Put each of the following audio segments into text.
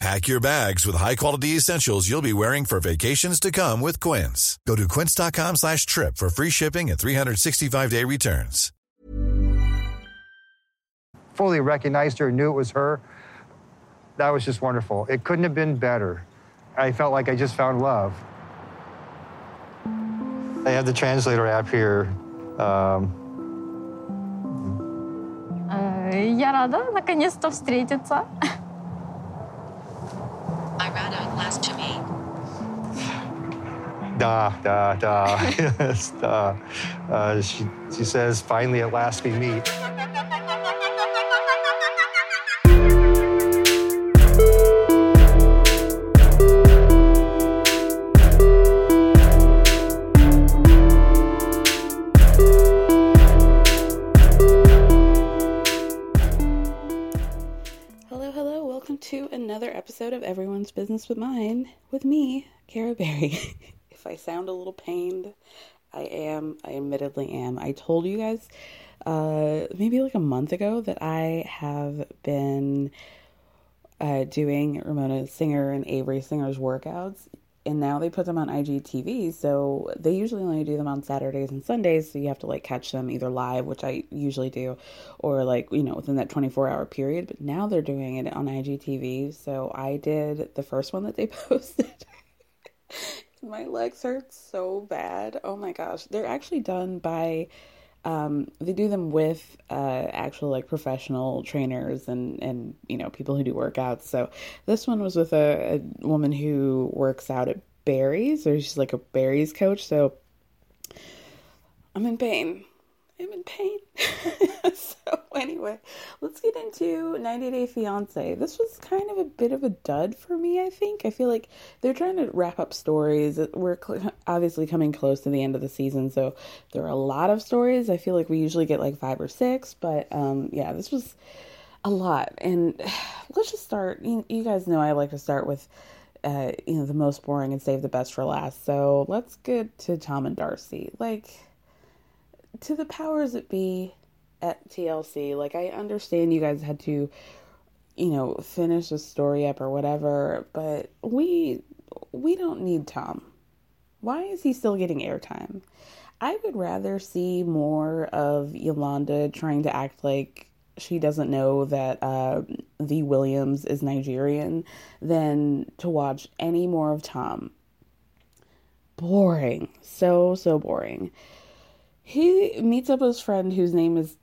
Pack your bags with high-quality essentials you'll be wearing for vacations to come with Quince. Go to quince.com slash trip for free shipping and 365-day returns. fully recognized her, knew it was her. That was just wonderful. It couldn't have been better. I felt like I just found love. I have the translator app here. Um, Э, Я рада наконец-то встретиться. I ran out last to me. da, da, da. yes, da. Uh, she, she says, finally, at last we meet. Another episode of Everyone's Business But Mine with me, Kara Berry. if I sound a little pained, I am. I admittedly am. I told you guys uh, maybe like a month ago that I have been uh, doing Ramona Singer and Avery Singer's workouts, and now they put them on IGTV. So they usually only do them on Saturdays and Sundays, so you have to like catch them either live, which I usually do, or like you know within that 24 hour period. But now they're doing it on IGTV. So I did the first one that they posted. my legs hurt so bad. Oh my gosh. They're actually done by um they do them with uh actual like professional trainers and and you know people who do workouts. So this one was with a, a woman who works out at Barry's or she's like a Barry's coach. So I'm in pain. I'm in pain. so anyway, let's get into 90 Day Fiance. This was kind of a bit of a dud for me, I think. I feel like they're trying to wrap up stories. We're cl- obviously coming close to the end of the season, so there are a lot of stories. I feel like we usually get like 5 or 6, but um yeah, this was a lot. And let's just start. You, you guys know I like to start with uh, you know, the most boring and save the best for last. So let's get to Tom and Darcy. Like, to the powers that be at TLC, like I understand you guys had to, you know, finish the story up or whatever, but we we don't need Tom. Why is he still getting airtime? I would rather see more of Yolanda trying to act like she doesn't know that uh, the Williams is Nigerian than to watch any more of Tom. Boring. So, so boring he meets up with his friend whose name is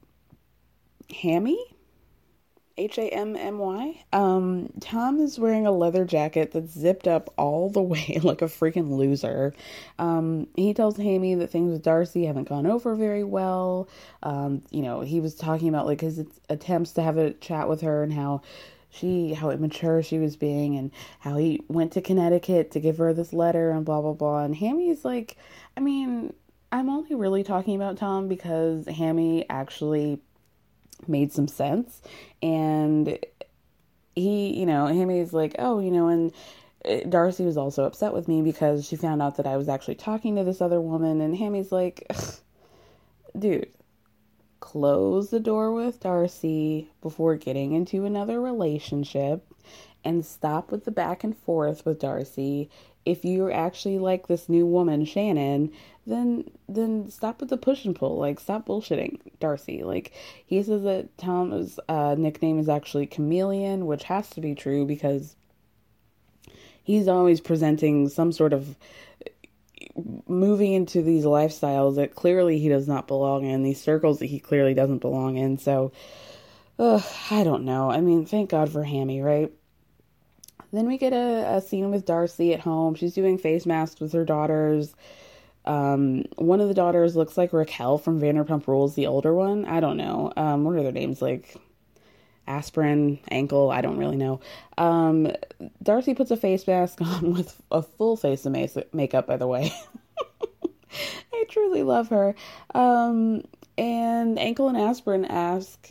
Hammy. H A M M Y. Um, Tom is wearing a leather jacket that's zipped up all the way like a freaking loser. Um, he tells Hammy that things with Darcy haven't gone over very well. Um, you know, he was talking about like his attempts to have a chat with her and how she how immature she was being and how he went to Connecticut to give her this letter and blah blah blah. And Hammy's like, I mean, I'm only really talking about Tom because Hammy actually made some sense. And he, you know, Hammy's like, oh, you know, and uh, Darcy was also upset with me because she found out that I was actually talking to this other woman. And Hammy's like, dude, close the door with Darcy before getting into another relationship and stop with the back and forth with Darcy. If you're actually like this new woman, Shannon, then then stop with the push and pull. Like stop bullshitting Darcy. Like he says that Tom's uh, nickname is actually Chameleon, which has to be true because he's always presenting some sort of moving into these lifestyles that clearly he does not belong in, these circles that he clearly doesn't belong in. So, ugh, I don't know. I mean, thank God for Hammy, right? Then we get a, a scene with Darcy at home. She's doing face masks with her daughters. Um, one of the daughters looks like Raquel from Vanderpump Rules, the older one. I don't know. Um, what are their names? Like aspirin, ankle, I don't really know. Um, Darcy puts a face mask on with a full face of makeup, by the way. I truly love her. Um, and Ankle and Aspirin ask,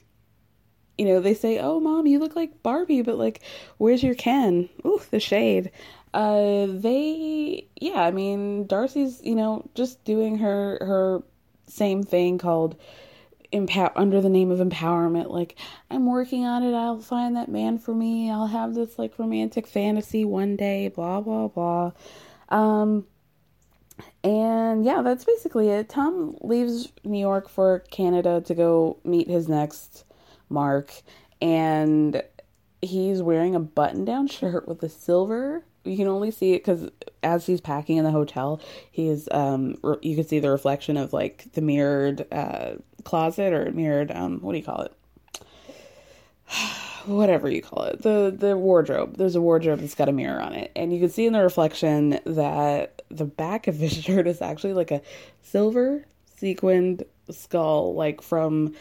you know, they say, "Oh, mom, you look like Barbie, but like, where's your Ken?" Ooh, the shade. Uh, they, yeah, I mean, Darcy's, you know, just doing her her same thing called empower under the name of empowerment like i'm working on it i'll find that man for me i'll have this like romantic fantasy one day blah blah blah um and yeah that's basically it tom leaves new york for canada to go meet his next mark and he's wearing a button down shirt with a silver you can only see it because as he's packing in the hotel, he's um re- you can see the reflection of like the mirrored uh closet or mirrored um what do you call it? Whatever you call it, the the wardrobe. There's a wardrobe that's got a mirror on it, and you can see in the reflection that the back of his shirt is actually like a silver sequined skull, like from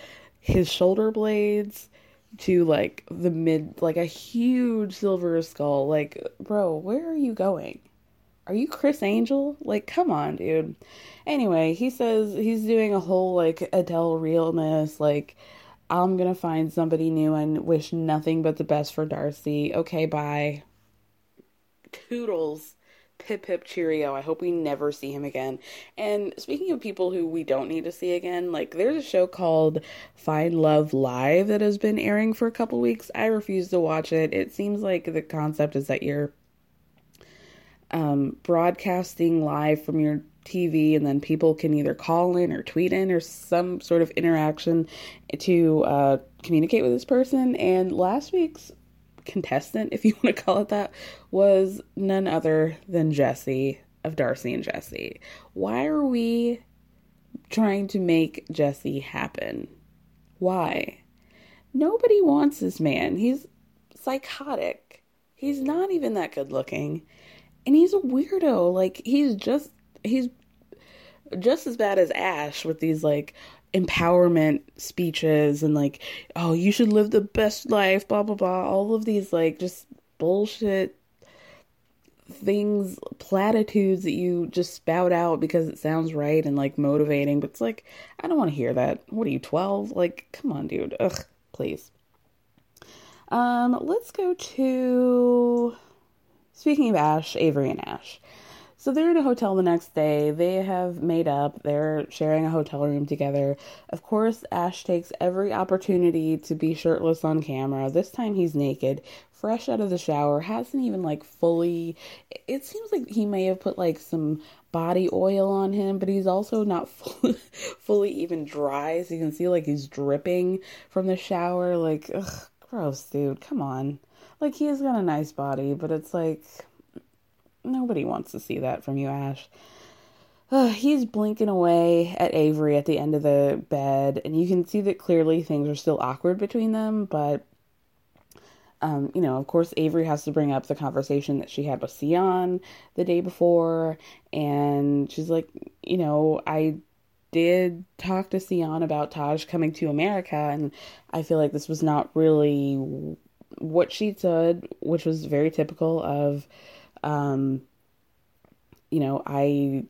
his shoulder blades to like the mid like a huge silver skull. Like bro where are you going? Are you Criss Angel? Like come on dude. Anyway he says he's doing a whole like adele realness like i'm gonna find somebody new and wish nothing but the best for darcy. Okay bye. Toodles Hip pip cheerio. I hope we never see him again. And speaking of people who we don't need to see again, like there's a show called Find Love Live that has been airing for a couple weeks. I refuse to watch it. It seems like the concept is that you're um, broadcasting live from your TV, and then people can either call in or tweet in or some sort of interaction to uh, communicate with this person. And last week's contestant, if you want to call it that, was none other than Jesse of Darcy and Jesse. Why are we trying to make Jesse happen? Why? Nobody wants this man. He's psychotic. He's not even that good looking. And he's a weirdo. Like he's just he's just as bad as Ash with these like empowerment speeches and like, oh, you should live the best life, blah, blah, blah. All of these like just bullshit things, platitudes that you just spout out because it sounds right and like motivating. But it's like, I don't want to hear that. What are you, 12? Like, come on, dude. Ugh, please. Um, let's go to speaking of Ash, Avery and Ash. So they're in a hotel the next day. They have made up. They're sharing a hotel room together. Of course, Ash takes every opportunity to be shirtless on camera. This time he's naked, fresh out of the shower, hasn't even like fully. It seems like he may have put like some body oil on him, but he's also not fully, fully even dry. So you can see like he's dripping from the shower. Like, ugh, gross, dude. Come on. Like, he has got a nice body, but it's like Nobody wants to see that from you, Ash. He's blinking away at Avery at the end of the bed, and you can see that clearly things are still awkward between them, but. Um, you know, of course, Avery has to bring up the conversation that she had with Sian the day before, and she's like, you know, I did talk to Sian about Taj coming to America, and I feel like this was not really what she said, which was very typical of um, you know, I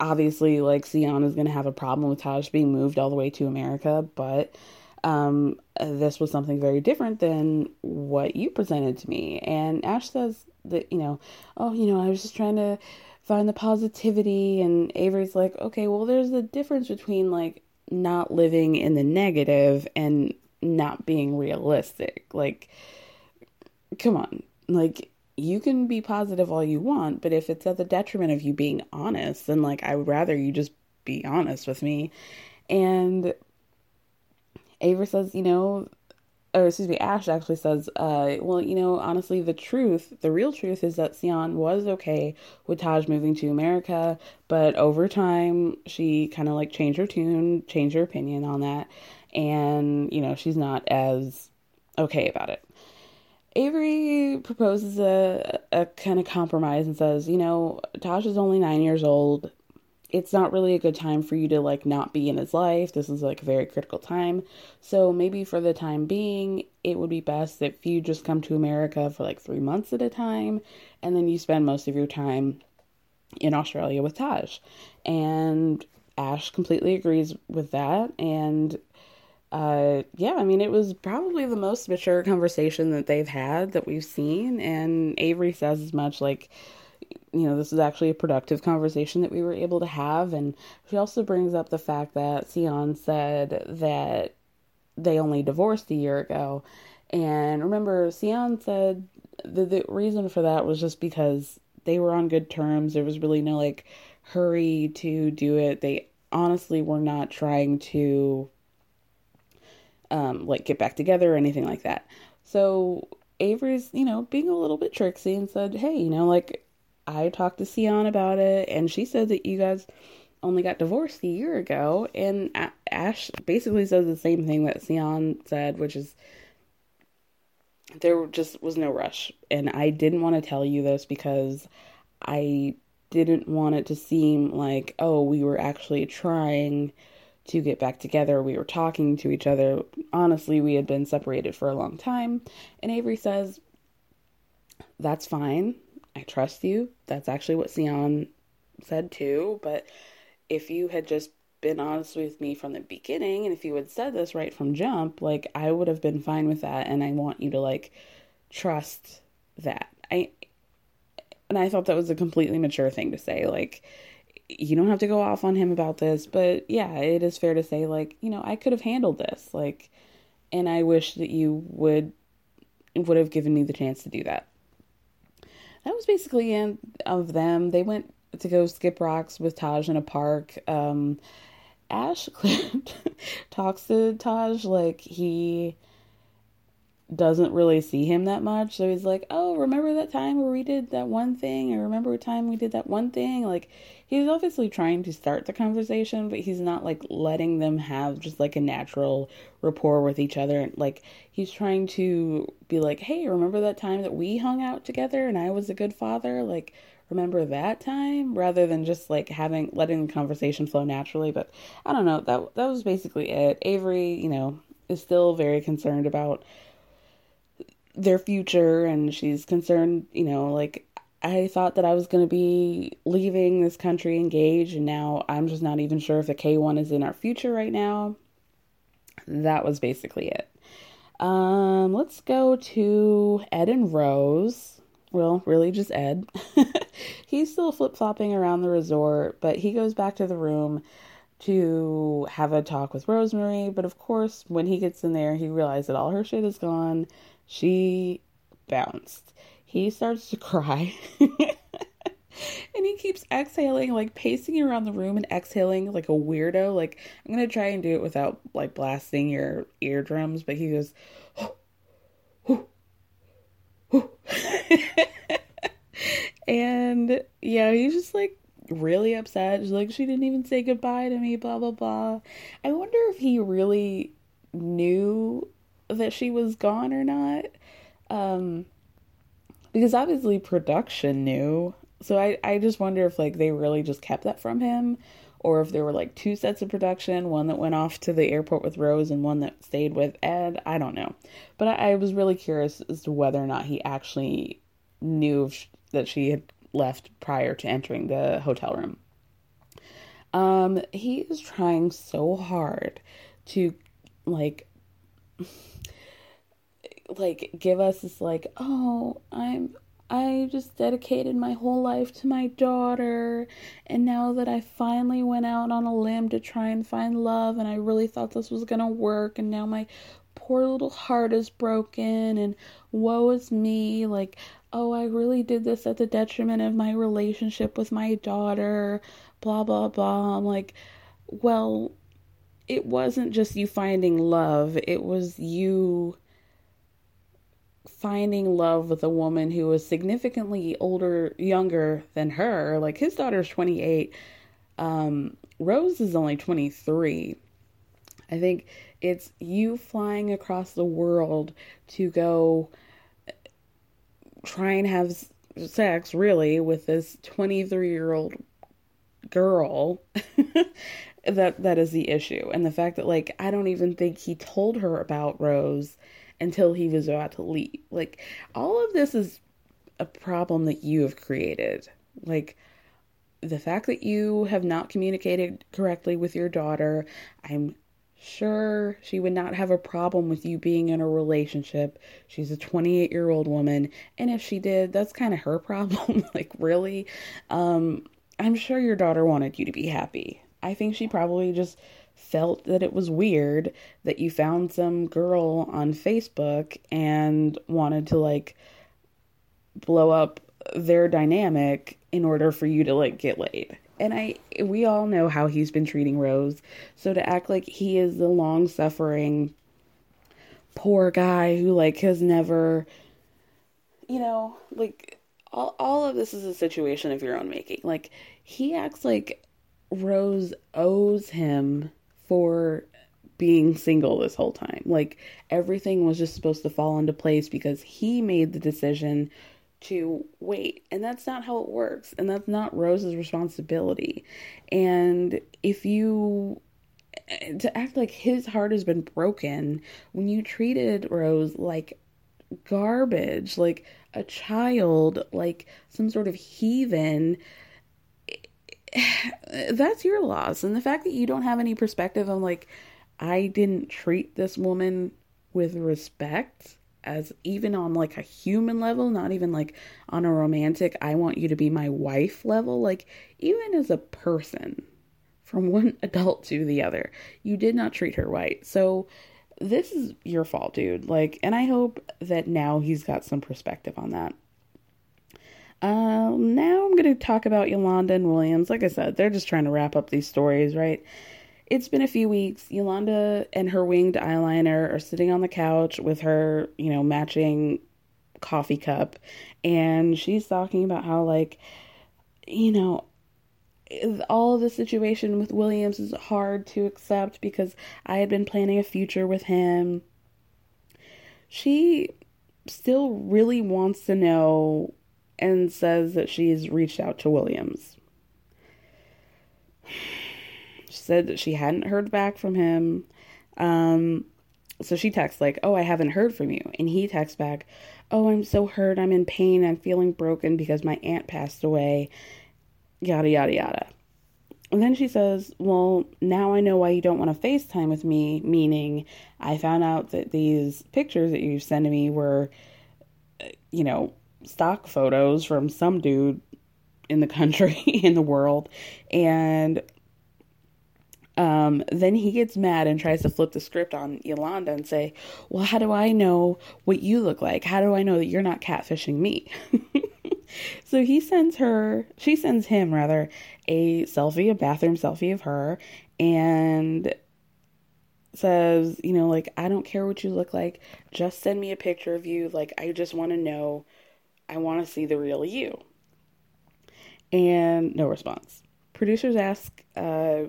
obviously, like, Sian is going to have a problem with Taj being moved all the way to America, but um, this was something very different than what you presented to me. And Ash says that, you know, oh, you know, I was just trying to find the positivity. And Avery's like, okay, well, there's a difference between like not living in the negative and not being realistic. Like, come on. Like, you can be positive all you want, but if it's at the detriment of you being honest, then like, I would rather you just be honest with me. And Avery says, you know, or excuse me, Ash actually says, uh, well, you know, honestly, the truth, the real truth is that Sian was okay with Taj moving to America, but over time, she kind of like changed her tune, changed her opinion on that, and, you know, she's not as okay about it. Avery proposes a, a kind of compromise and says, you know, Taj is only nine years old it's not really a good time for you to like not be in his life. This is like a very critical time. So maybe for the time being, it would be best if you just come to America for like 3 months at a time and then you spend most of your time in Australia with Taj. And Ash completely agrees with that and uh, yeah, I mean, it was probably the most mature conversation that they've had that we've seen. And Avery says as much like, you know, this is actually a productive conversation that we were able to have. And she also brings up the fact that Sian said that they only divorced a year ago. And remember, Sian said the, the reason for that was just because they were on good terms. There was really no like hurry to do it. They honestly were not trying to um, like get back together or anything like that. So Avery's, you know, being a little bit tricksy and said, hey, you know, like I talked to Sian about it, and she said that you guys only got divorced a year ago. And Ash basically says the same thing that Sian said, which is there just was no rush. And I didn't want to tell you this because I didn't want it to seem like, oh, we were actually trying to get back together. We were talking to each other. Honestly, we had been separated for a long time. And Avery says, that's fine. I trust you. That's actually what Sian said too. But if you had just been honest with me from the beginning, and if you had said this right from jump, like I would have been fine with that. And I want you to like trust that. I and I thought that was a completely mature thing to say. Like you don't have to go off on him about this, but yeah, it is fair to say like, you know, I could have handled this. Like and I wish that you would would have given me the chance to do that that was basically end of them. They went to go skip rocks with Taj in a park. Um, Ash talks to Taj like he doesn't really see him that much. So he's like, "Oh, remember that time where we did that one thing? Or remember a time we did that one thing?" Like he's obviously trying to start the conversation, but he's not like letting them have just like a natural rapport with each other. And Like he's trying to be like, "Hey, remember that time that we hung out together and I was a good father?" Like remember that time rather than just like having letting the conversation flow naturally but i don't know that that was basically it avery you know is still very concerned about their future and she's concerned, you know, like I thought that I was going to be leaving this country engaged and now I'm just not even sure if the K1 is in our future right now. That was basically it. Um, let's go to Ed and Rose. Well, really just Ed. He's still flip-flopping around the resort, but he goes back to the room to have a talk with Rosemary, but of course, when he gets in there, he realizes that all her shit is gone she bounced. He starts to cry. and he keeps exhaling, like pacing around the room and exhaling like a weirdo. Like, I'm gonna try and do it without like blasting your eardrums, but he goes, and yeah, he's just like really upset. She's like, she didn't even say goodbye to me, blah, blah, blah. I wonder if he really knew that she was gone or not. Um, because obviously production knew. So I, I just wonder if like they really just kept that from him or if there were like two sets of production, one that went off to the airport with Rose and one that stayed with Ed. I don't know. But I, I was really curious as to whether or not he actually knew that she had left prior to entering the hotel room. Um, he is trying so hard to like like give us this like, oh, I'm I just dedicated my whole life to my daughter and now that I finally went out on a limb to try and find love and I really thought this was to work and now my poor little heart is broken and woe is me like oh I really did this at the detriment of my relationship with my daughter blah blah blah. I'm like well it wasn't just you finding love it was you finding love with a woman who was significantly older, younger than her. Like his daughter's 28. Um, Rose is only 23. I think it's you flying across the world to go try and have sex really with this 23 year old girl that that is the issue and the fact that like I don't even think he told her about Rose until he was about to leave. Like, all of this is a problem that you have created. Like, the fact that you have not communicated correctly with your daughter, I'm sure she would not have a problem with you being in a relationship. She's a 28 year old woman. And if she did, that's kind of her problem. like, really? Um, I'm sure your daughter wanted you to be happy. I think she probably just felt that it was weird that you found some girl on Facebook and wanted to like blow up their dynamic in order for you to like get laid. And I we all know how he's been treating Rose. So to act like he is the long-suffering poor guy who like has never you know, like all all of this is a situation of your own making. Like he acts like Rose owes him for being single this whole time. Like everything was just supposed to fall into place because he made the decision to wait. And that's not how it works. And that's not Rose's responsibility. And if you to act like his heart has been broken when you treated Rose like garbage, like a child, like some sort of heathen that's your loss. And the fact that you don't have any perspective on, like, I didn't treat this woman with respect as even on like a human level, not even like on a romantic, I want you to be my wife level, like, even as a person from one adult to the other, you did not treat her right. So, this is your fault, dude. Like, and I hope that now he's got some perspective on that. Um, now I'm going to talk about Yolanda and Williams. Like I said, they're just trying to wrap up these stories, right? It's been a few weeks. Yolanda and her winged eyeliner are sitting on the couch with her, you know, matching coffee cup. And she's talking about how, like, you know, all of the situation with Williams is hard to accept because I had been planning a future with him. She still really wants to know and says that she's reached out to Williams. She said that she hadn't heard back from him. Um, so she texts, like, Oh, I haven't heard from you. And he texts back, Oh, I'm so hurt. I'm in pain. I'm feeling broken because my aunt passed away. Yada, yada, yada. And then she says, Well, now I know why you don't want to FaceTime with me, meaning I found out that these pictures that you sent to me were, you know, stock photos from some dude in the country, in the world. And um, then he gets mad and tries to flip the script on Yolanda and say, Well, how do I know what you look like? How do I know that you're not catfishing me? so he sends her, she sends him rather, a selfie, a bathroom selfie of her, and says, You know, like, I don't care what you look like. Just send me a picture of you. Like, I just want to know I want to see the real you. And no response. Producers ask uh,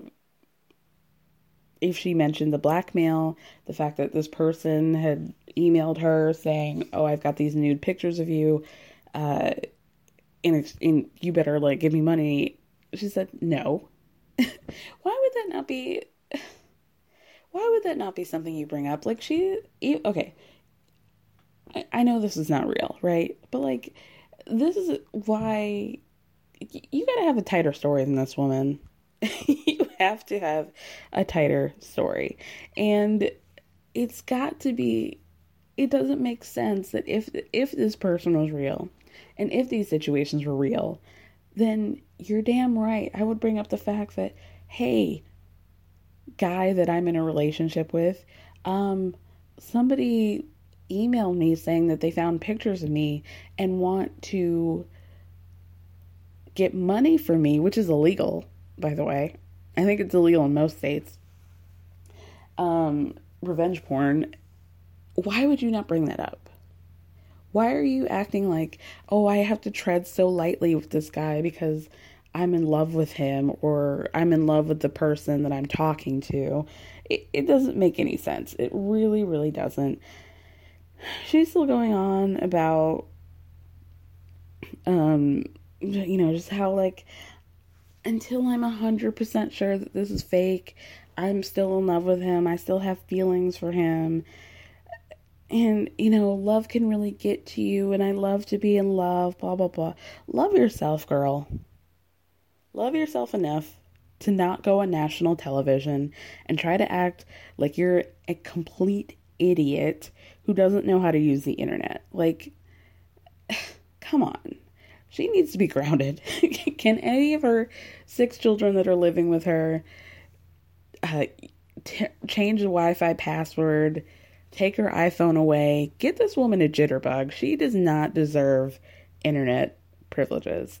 if she mentioned the blackmail, the fact that this person had emailed her saying, "Oh, I've got these nude pictures of you, uh, and, and you better like give me money." She said, "No." Why would that not be? Why would that not be something you bring up? Like she, okay, I know this is not real, right? But like, this is why you gotta have a tighter story than this woman. you have to have a tighter story. And it's got to be it doesn't make sense that if if this person was real and if these situations were real, then you're damn right. I would bring up the fact that hey, guy that I'm in a relationship with, um somebody emailed me saying that they found pictures of me and want to get money from me, which is illegal, by the way. I think it's illegal in most states. Um, revenge porn. Why would you not bring that up? Why are you acting like, oh, I have to tread so lightly with this guy because I'm in love with him or I'm in love with the person that I'm talking to? It, it doesn't make any sense. It really, really doesn't. She's still going on about, um, you know, just how like until I'm 100% sure that this is fake, I'm still in love with him. I still have feelings for him. And, you know, love can really get to you, and I love to be in love, blah, blah, blah. Love yourself, girl. Love yourself enough to not go on national television and try to act like you're a complete idiot who doesn't know how to use the internet. Like, come on she needs to be grounded. Can any of her six children that are living with her uh, t- change the Wi Fi password, take her iPhone away, get this woman a jitterbug? She does not deserve internet privileges.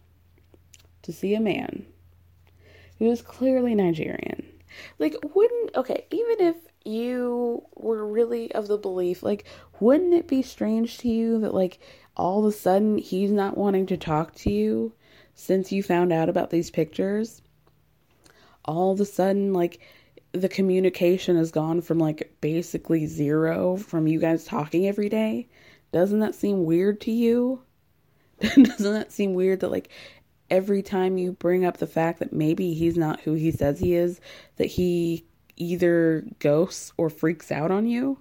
to see a man who is clearly Nigerian. Like, wouldn't, okay, even if you were really of the belief, like, wouldn't it be strange to you that, like, all of a sudden he's not wanting to talk to you since you found out about these pictures? All of a sudden, like, the communication has gone from, like, basically zero from you guys talking every day. Doesn't that seem weird to you? Doesn't that seem weird that, like, every time you bring up the fact that maybe he's not who he says he is, that he either ghosts or freaks out on you.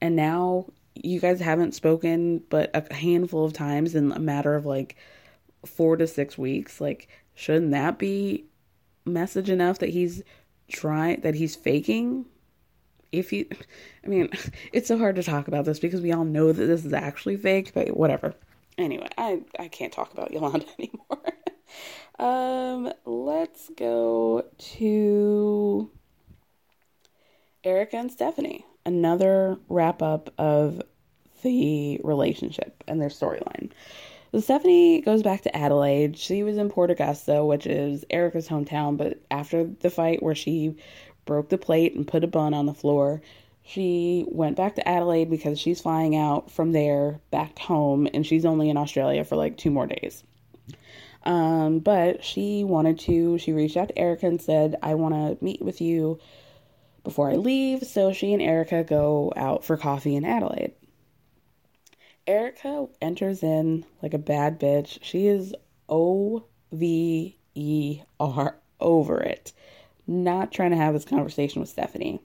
And now you guys haven't spoken but a handful of times in a matter of like four to six weeks. Like, shouldn't that be message enough that he's trying, that he's faking? If you, I mean, it's so hard to talk about this because we all know that this is actually fake, but whatever. Anyway, I, I can't talk about Yolanda anymore. Um, let's go to Erica and Stephanie. Another wrap up of the relationship and their storyline. So Stephanie goes back to Adelaide. She was in Port Augusta, which is Erica's hometown, but after the fight where she broke the plate and put a bun on the floor, she went back to Adelaide because she's flying out from there back home and she's only in Australia for like two more days. Um, but she wanted to, she reached out to Erica and said, I want to meet with you before I leave. So she and Erica go out for coffee in Adelaide. Erica enters in like a bad bitch. She is O V E R over it. Not trying to have this conversation with Stephanie.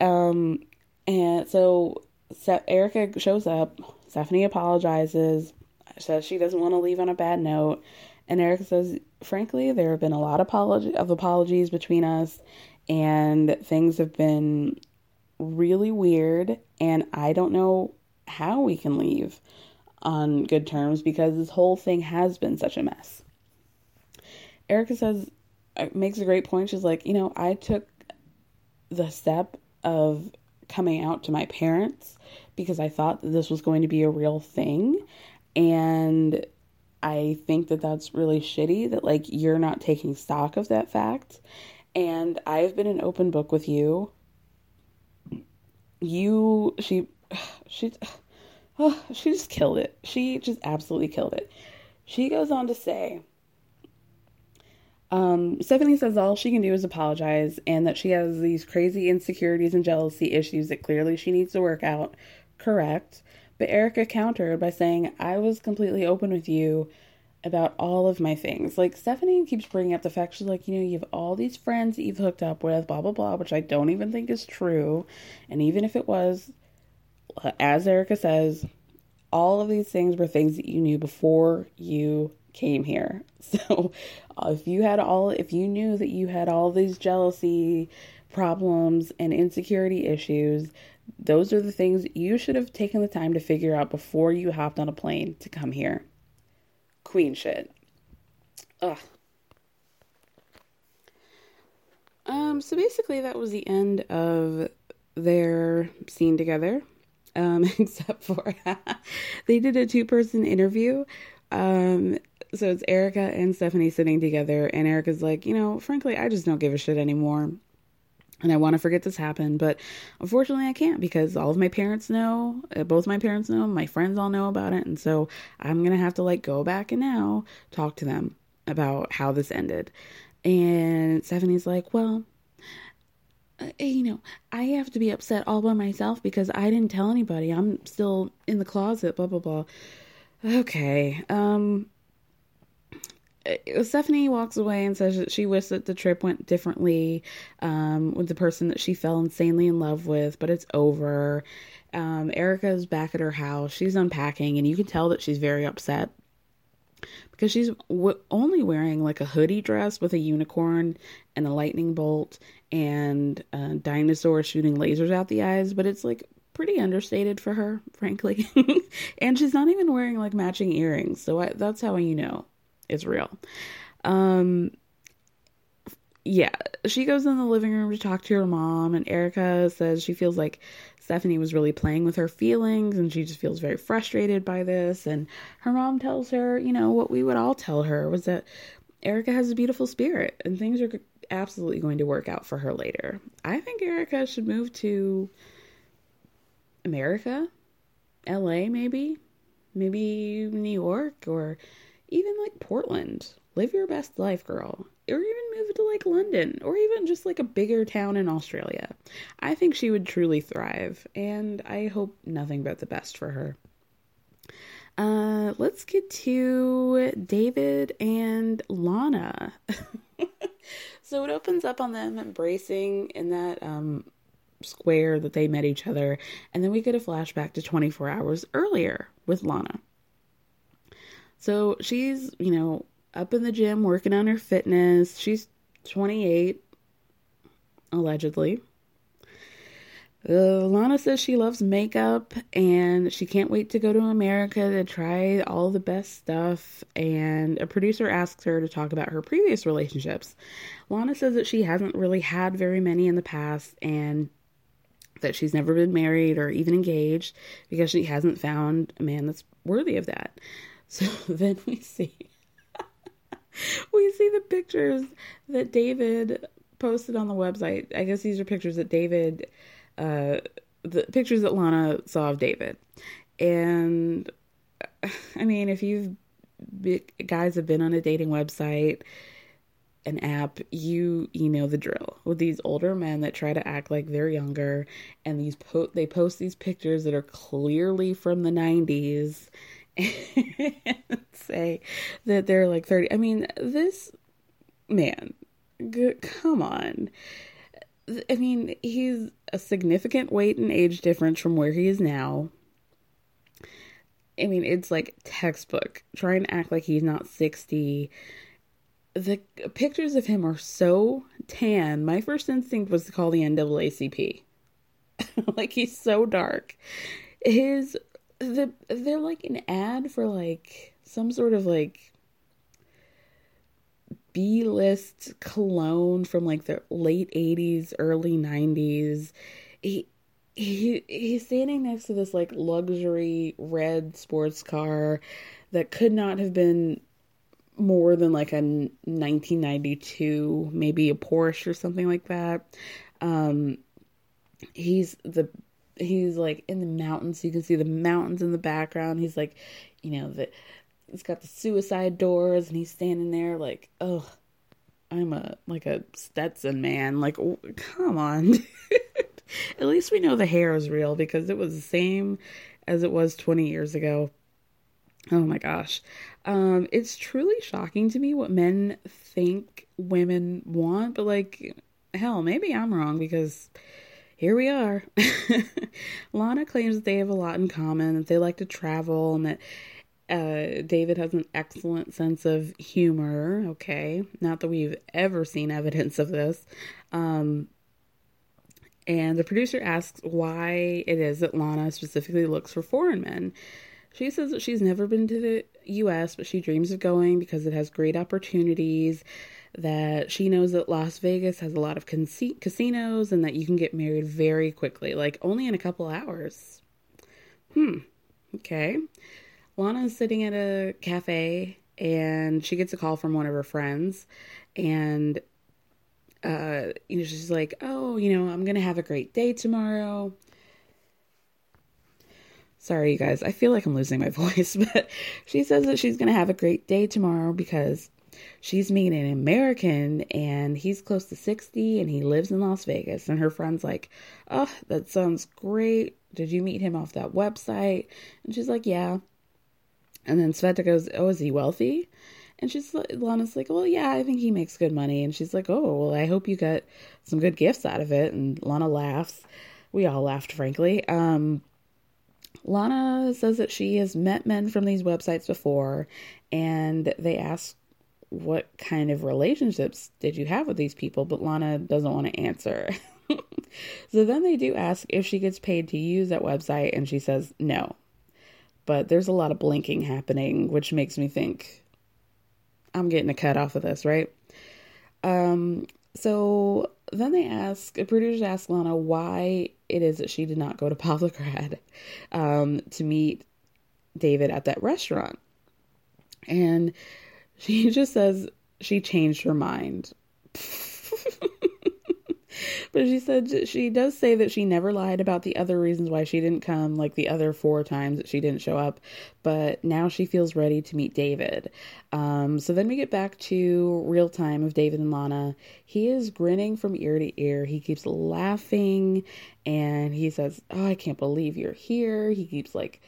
Um, and so, so Erika shows up. Stephanie apologizes says she doesn't want to leave on a bad note. And Erika says, frankly, there have been a lot of, apology, of apologies between us, and things have been really weird, and I don't know how we can leave on good terms because this whole thing has been such a mess. Erica says, uh, makes a great point. She's like, you know, I took the step of coming out to my parents because I thought that this was going to be a real thing. And I think that that's really shitty that like you're not taking stock of that fact. And I've been an open book with you. You, she, she, oh, she just killed it. She just absolutely killed it. She goes on to say, um, Stephanie says all she can do is apologize and that she has these crazy insecurities and jealousy issues that clearly she needs to work out. Correct. But Erica countered by saying, I was completely open with you about all of my things. Like, Stephanie keeps bringing up the fact she's like, you know, you have all these friends that you've hooked up with, blah, blah, blah, which I don't even think is true. And even if it was, as Erica says, all of these things were things that you knew before you came here. So uh, if you had all, if you knew that you had all these jealousy problems and insecurity issues, those are the things you should have taken the time to figure out before you hopped on a plane to come here. Queen shit. Ugh. Um, so basically that was the end of their scene together. Um, except for they did a two person interview. Um, so it's Erica and Stephanie sitting together, and Erica's like, you know, frankly, I just don't give a shit anymore. And I want to forget this happened, but unfortunately, I can't because all of my parents know, uh, both my parents know, my friends all know about it. And so I'm going to have to like go back and now talk to them about how this ended. And Stephanie's like, well, uh, you know, I have to be upset all by myself because I didn't tell anybody. I'm still in the closet, blah, blah, blah. Okay. Um, Stephanie walks away and says that she wished that the trip went differently um, with the person that she fell insanely in love with, but it's over. Um, Erica's back at her house. She's unpacking, and you can tell that she's very upset because she's w- only wearing like a hoodie dress with a unicorn and a lightning bolt and a dinosaur shooting lasers out the eyes, but it's like pretty understated for her, frankly. and she's not even wearing like matching earrings, so I, that's how you know it's real. Um, yeah, she goes in the living room to talk to her mom, and Erica says she feels like Stephanie was really playing with her feelings and she just feels very frustrated by this. And her mom tells her, you know, what we would all tell her was that Erica has a beautiful spirit and things are absolutely going to work out for her later. I think Erica should move to America, LA, maybe, maybe New York, or even like Portland. Live your best life, girl. Or even move to like London or even just like a bigger town in Australia. I think she would truly thrive, and I hope nothing but the best for her. Uh, let's get to David and Lana. so it opens up on them embracing in that um, square that they met each other, and then we get a flashback to 24 hours earlier with Lana. So she's, you know, up in the gym working on her fitness. She's 28, allegedly. Uh, Lana says she loves makeup and she can't wait to go to America to try all the best stuff. And a producer asks her to talk about her previous relationships. Lana says that she hasn't really had very many in the past and that she's never been married or even engaged because she hasn't found a man that's worthy of that. So then we see we see the pictures that David posted on the website. I guess these are pictures that David uh the pictures that Lana saw of David. And I mean, if you've guys have been on a dating website, an app, you you know the drill. With these older men that try to act like they're younger and these po- they post these pictures that are clearly from the 90s and say that they're like 30. I mean, this man, g- come on. I mean, he's a significant weight and age difference from where he is now. I mean, it's like textbook. Trying to act like he's not 60. The pictures of him are so tan. My first instinct was to call the NAACP. like he's so dark. His the they're like an ad for like some sort of like B list cologne from like the late 80s, early 90s. He he he's standing next to this like luxury red sports car that could not have been more than like a 1992 maybe a Porsche or something like that um he's the he's like in the mountains. You can see the mountains in the background. He's like you know the he's got the suicide doors and he's standing there like oh i'm a like a stetson man. Like oh, come on at least we know the hair is real because it was the same as it was 20 years ago. Oh my gosh. Um it's truly shocking to me what men think women want but like hell maybe i'm wrong because here we are. Lana claims that they have a lot in common, that they like to travel, and that uh, David has an excellent sense of humor. Okay. Not that we've ever seen evidence of this. Um, and the producer asks why it is that Lana specifically looks for foreign men. She says that she's never been to the US, but she dreams of going because it has great opportunities that she knows that Las Vegas has a lot of casinos and that you can get married very quickly, like only in a couple hours. Hmm. Okay. Lana is sitting at a cafe and she gets a call from one of her friends and uh you know she's like, "Oh, you know, I'm going to have a great day tomorrow." Sorry, you guys. I feel like I'm losing my voice, but she says that she's going to have a great day tomorrow because she's meeting an American and he's close to 60 and he lives in Las Vegas. And her friend's like, Oh, that sounds great. Did you meet him off that website? And she's like, Yeah. And then Sveta goes, Oh, is he wealthy? And she's Lana's like, Well, yeah, I think he makes good money. And she's like, Oh, well, I hope you got some good gifts out of it. And Lana laughs. We all laughed, frankly. Um, Lana says that she has met men from these websites before and they ask what kind of relationships did you have with these people? But Lana doesn't want to answer. so then they do ask if she gets paid to use that website, and she says no. But there's a lot of blinking happening, which makes me think I'm getting a cut off of this, right? Um, so then they ask, the producers ask Lana why it is that she did not go to Pavlograd um, to meet David at that restaurant. And she just says she changed her mind. but she said she does say that she never lied about the other reasons why she didn't come, like the other four times that she didn't show up. But now she feels ready to meet David. Um, so then we get back to real time of David and Lana. He is grinning from ear to ear. He keeps laughing and he says, Oh, I can't believe you're here. He keeps like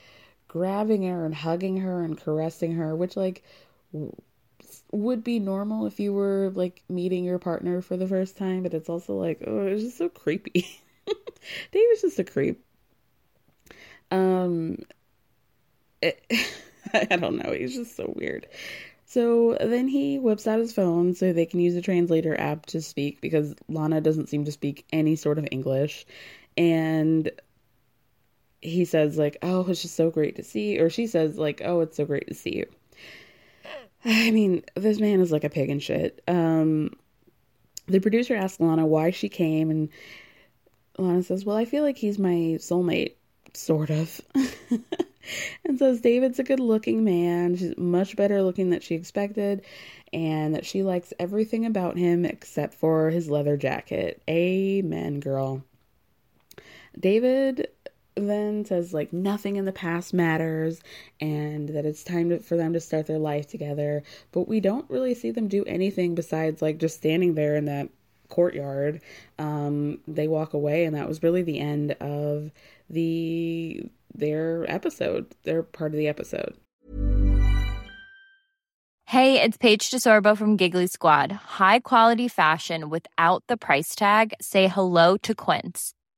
grabbing her and hugging her and caressing her, which, like, would be normal if you were like meeting your partner for the first time, but it's also like, oh, it's just so creepy. David's just a creep. Um, it, I don't know. He's just so weird. So then he whips out his phone so they can use the translator app to speak because Lana doesn't seem to speak any sort of English. And he says, like, oh, it's just so great to see. Or she says, like, oh, it's so great to see you. I mean, this man is like a pig in shit. Um, the producer asked Lana why she came, and Lana says, Well, I feel like he's my soulmate, sort of. and says David's a good looking man. She's much better looking than she expected, and that she likes everything about him except for his leather jacket. Amen, girl. David then says like nothing in the past matters and that it's time to, for them to start their life together. But we don't really see them do anything besides like just standing there in that courtyard. Um they walk away and that was really the end of the their episode their part of the episode. Hey it's paige desorbo from giggly squad. High quality fashion without the price tag. Say hello to quince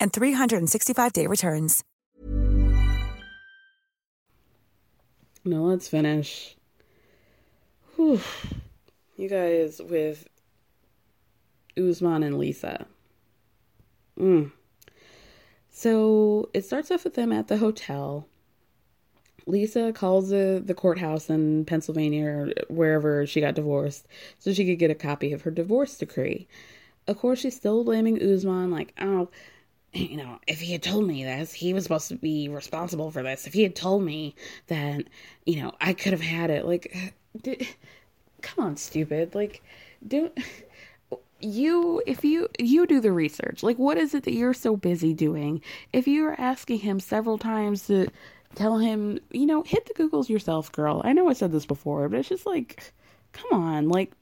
and 365-day returns. Now let's finish. Whew. You guys with Usman and Lisa. Mm. So it starts off with them at the hotel. Lisa calls the, the courthouse in Pennsylvania or wherever she got divorced so she could get a copy of her divorce decree. Of course, she's still blaming Usman, like, oh, you know, if he had told me this, he was supposed to be responsible for this. If he had told me that, you know, I could have had it. Like, did, come on, stupid. Like, don't you if you you do the research like what is it that you're so busy doing if you're asking him several times to tell him you know hit the googles yourself girl i know i said this before but it's just like come on like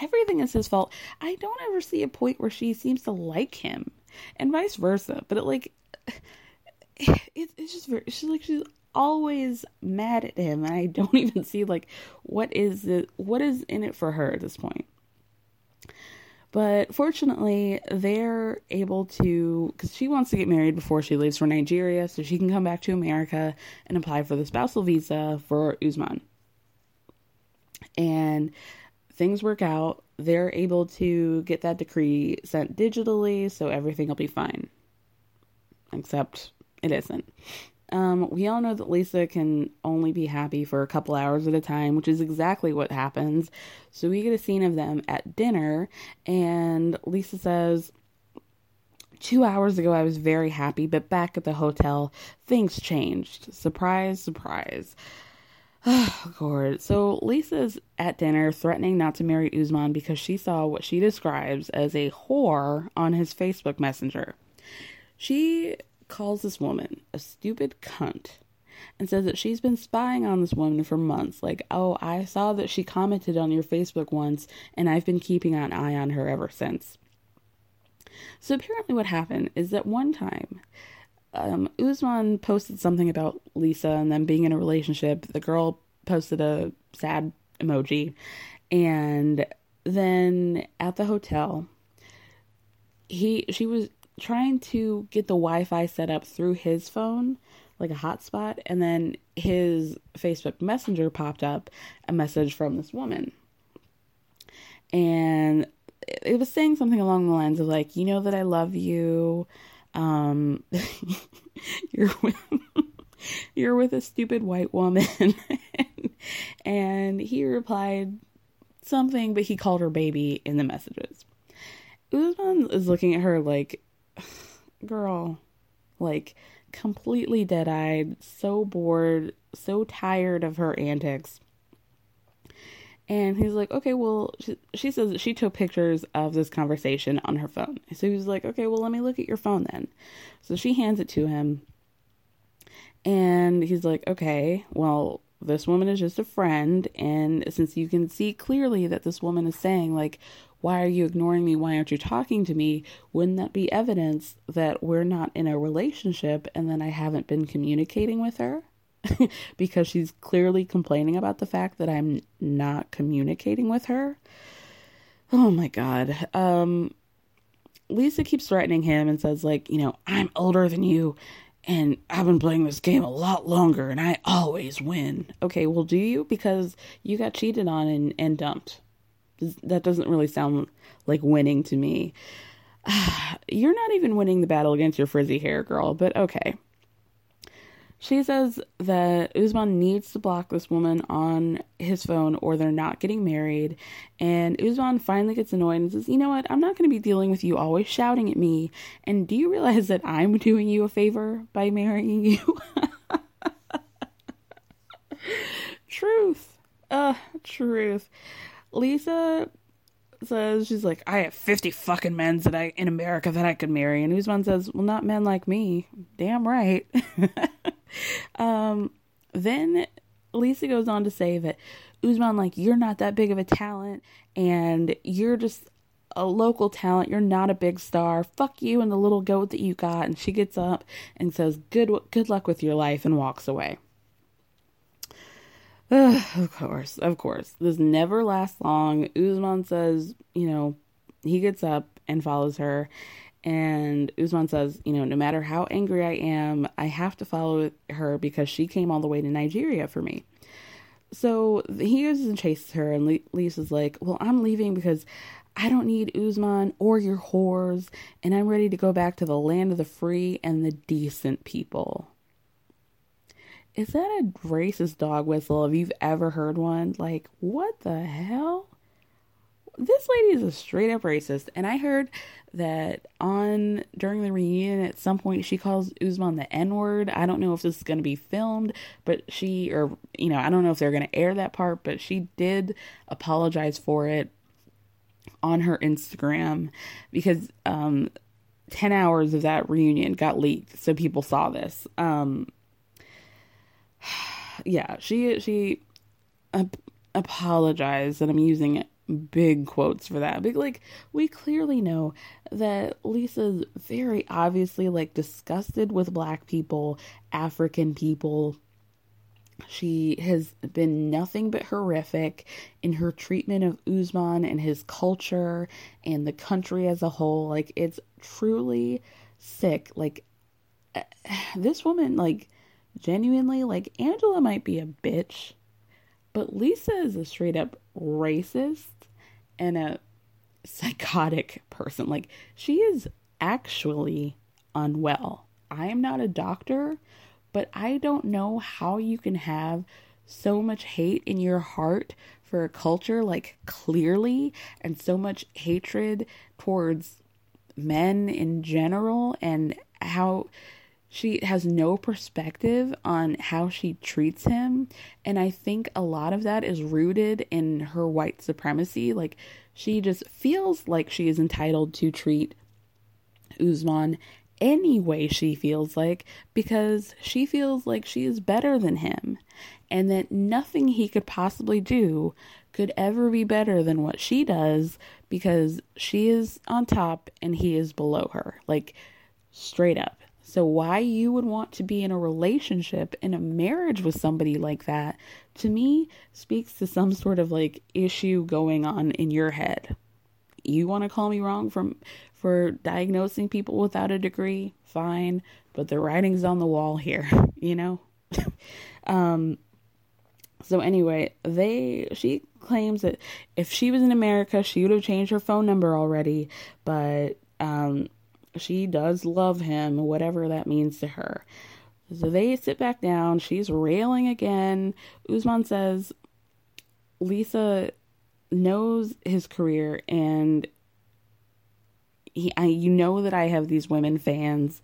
everything is his fault i don't ever see a point where she seems to like him and vice versa but it like it, it's just very she's like she's always mad at him and i don't even see like what is it what is in it for her at this point but fortunately, they're able to, because she wants to get married before she leaves for Nigeria, so she can come back to America and apply for the spousal visa for Usman. And things work out. They're able to get that decree sent digitally, so everything will be fine. Except it isn't. Um, we all know that Lisa can only be happy for a couple hours at a time, which is exactly what happens. So we get a scene of them at dinner, and Lisa says, Two hours ago, I was very happy, but back at the hotel, things changed. Surprise, surprise. Oh, God. So Lisa's at dinner threatening not to marry Usman because she saw what she describes as a whore on his Facebook Messenger. She calls this woman a stupid cunt and says that she's been spying on this woman for months. Like, oh, I saw that she commented on your Facebook once, and I've been keeping an eye on her ever since. So apparently, what happened is that one time, um, Usman posted something about Lisa and them being in a relationship. The girl posted a sad emoji, and then at the hotel, he she was trying to get the Wi-Fi set up through his phone, like a hotspot, and then his Facebook Messenger popped up a message from this woman. And it was saying something along the lines of like, you know that I love you. Um you're with you're with a stupid white woman. and he replied something, but he called her baby in the messages. Usman is looking at her like girl, like completely dead eyed, so bored, so tired of her antics. And he's like, okay, well, she, she says that she took pictures of this conversation on her phone. So he's like, okay, well, let me look at your phone then. So she hands it to him. And he's like, okay, well, this woman is just a friend. And since you can see clearly that this woman is saying, like, why are you ignoring me? Why aren't you talking to me? Wouldn't that be evidence that we're not in a relationship and then I haven't been communicating with her? because she's clearly complaining about the fact that I'm not communicating with her. Oh my god. Um Lisa keeps threatening him and says like, you know, I'm older than you and I've been playing this game a lot longer and I always win. Okay, well do you because you got cheated on and, and dumped that doesn't really sound like winning to me. You're not even winning the battle against your frizzy hair, girl, but okay. She says that Usman needs to block this woman on his phone or they're not getting married. And Usman finally gets annoyed and says, You know what? I'm not going to be dealing with you always shouting at me. And do you realize that I'm doing you a favor by marrying you? truth. Uh, truth. Lisa says she's like, I have fifty fucking men that I in America that I could marry, and Usman says, Well, not men like me. Damn right. um, then Lisa goes on to say that Usman, like, you're not that big of a talent, and you're just a local talent. You're not a big star. Fuck you and the little goat that you got. And she gets up and says, "Good, good luck with your life," and walks away. Ugh, of course, of course. This never lasts long. Usman says, you know, he gets up and follows her. And Usman says, you know, no matter how angry I am, I have to follow her because she came all the way to Nigeria for me. So he goes and chases her, and Lisa's like, well, I'm leaving because I don't need Usman or your whores, and I'm ready to go back to the land of the free and the decent people is that a racist dog whistle if you've ever heard one? Like, what the hell? This lady is a straight up racist. And I heard that on during the reunion at some point she calls Usman the N word. I don't know if this is going to be filmed, but she, or, you know, I don't know if they're going to air that part, but she did apologize for it on her Instagram because, um, 10 hours of that reunion got leaked so people saw this um yeah, she she ap- apologized, and I'm using big quotes for that. But like, we clearly know that Lisa's very obviously like disgusted with black people, African people. She has been nothing but horrific in her treatment of Usman and his culture and the country as a whole. Like, it's truly sick. Like, this woman, like, genuinely, like, Angela might be a bitch, but Lisa is a straight up racist and a psychotic person. Like, she is actually unwell. I am not a doctor, but I don't know how you can have so much hate in your heart for a culture like clearly and so much hatred towards men in general and how she has no perspective on how she treats him. And I think a lot of that is rooted in her white supremacy. Like, she just feels like she is entitled to treat Usman any way she feels like because she feels like she is better than him and that nothing he could possibly do could ever be better than what she does because she is on top and he is below her. Like, straight up. So, why you would want to be in a relationship, in a marriage with somebody like that, to me speaks to some sort of like issue going on in your head. You want to call me wrong from for diagnosing people without a degree? Fine, but the writing's on the wall here, you know? um so anyway, they she claims that if she was in America, she would have changed her phone number already, but um she does love him, whatever that means to her. So they sit back down. She's railing again. Usman says Lisa knows his career and he, I, you know that I have these women fans.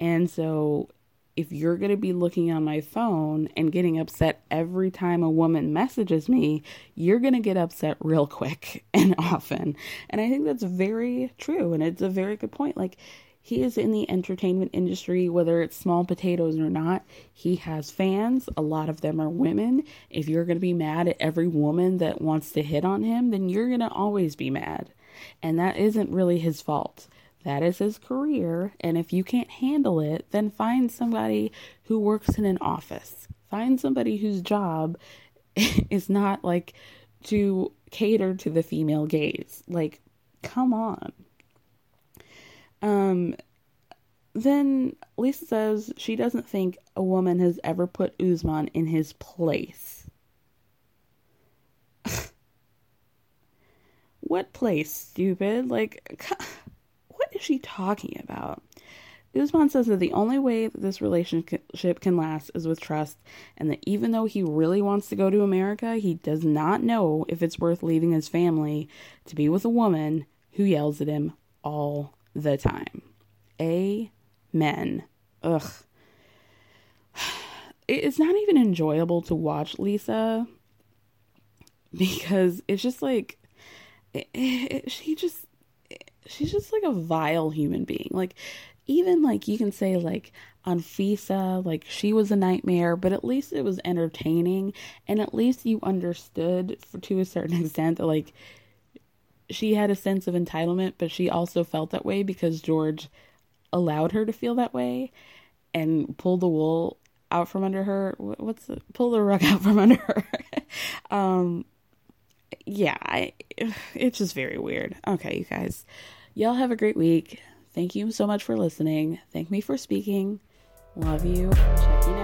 And so if you're going to be looking on my phone and getting upset every time a woman messages me, you're going to get upset real quick and often. And I think that's very true. And it's a very good point. Like, he is in the entertainment industry, whether it's small potatoes or not. He has fans. A lot of them are women. If you're going to be mad at every woman that wants to hit on him, then you're going to always be mad. And that isn't really his fault. That is his career. And if you can't handle it, then find somebody who works in an office. Find somebody whose job is not like to cater to the female gaze. Like, come on. Um, then Lisa says she doesn't think a woman has ever put Usman in his place. what place, stupid? Like, is she talking about? Usman says that the only way that this relationship can last is with trust, and that even though he really wants to go to America, he does not know if it's worth leaving his family to be with a woman who yells at him all the time. Amen. Ugh. It's not even enjoyable to watch Lisa because it's just like it, it, she just she's just like a vile human being. Like even like you can say like Anfisa, like she was a nightmare, but at least it was entertaining and at least you understood for, to a certain extent that like she had a sense of entitlement, but she also felt that way because George allowed her to feel that way and pulled the wool out from under her. What's the, pull the rug out from under her? um, yeah, I, it's just very weird. Okay, you guys, y'all have a great week. Thank you so much for listening. Thank me for speaking. Love you. Week.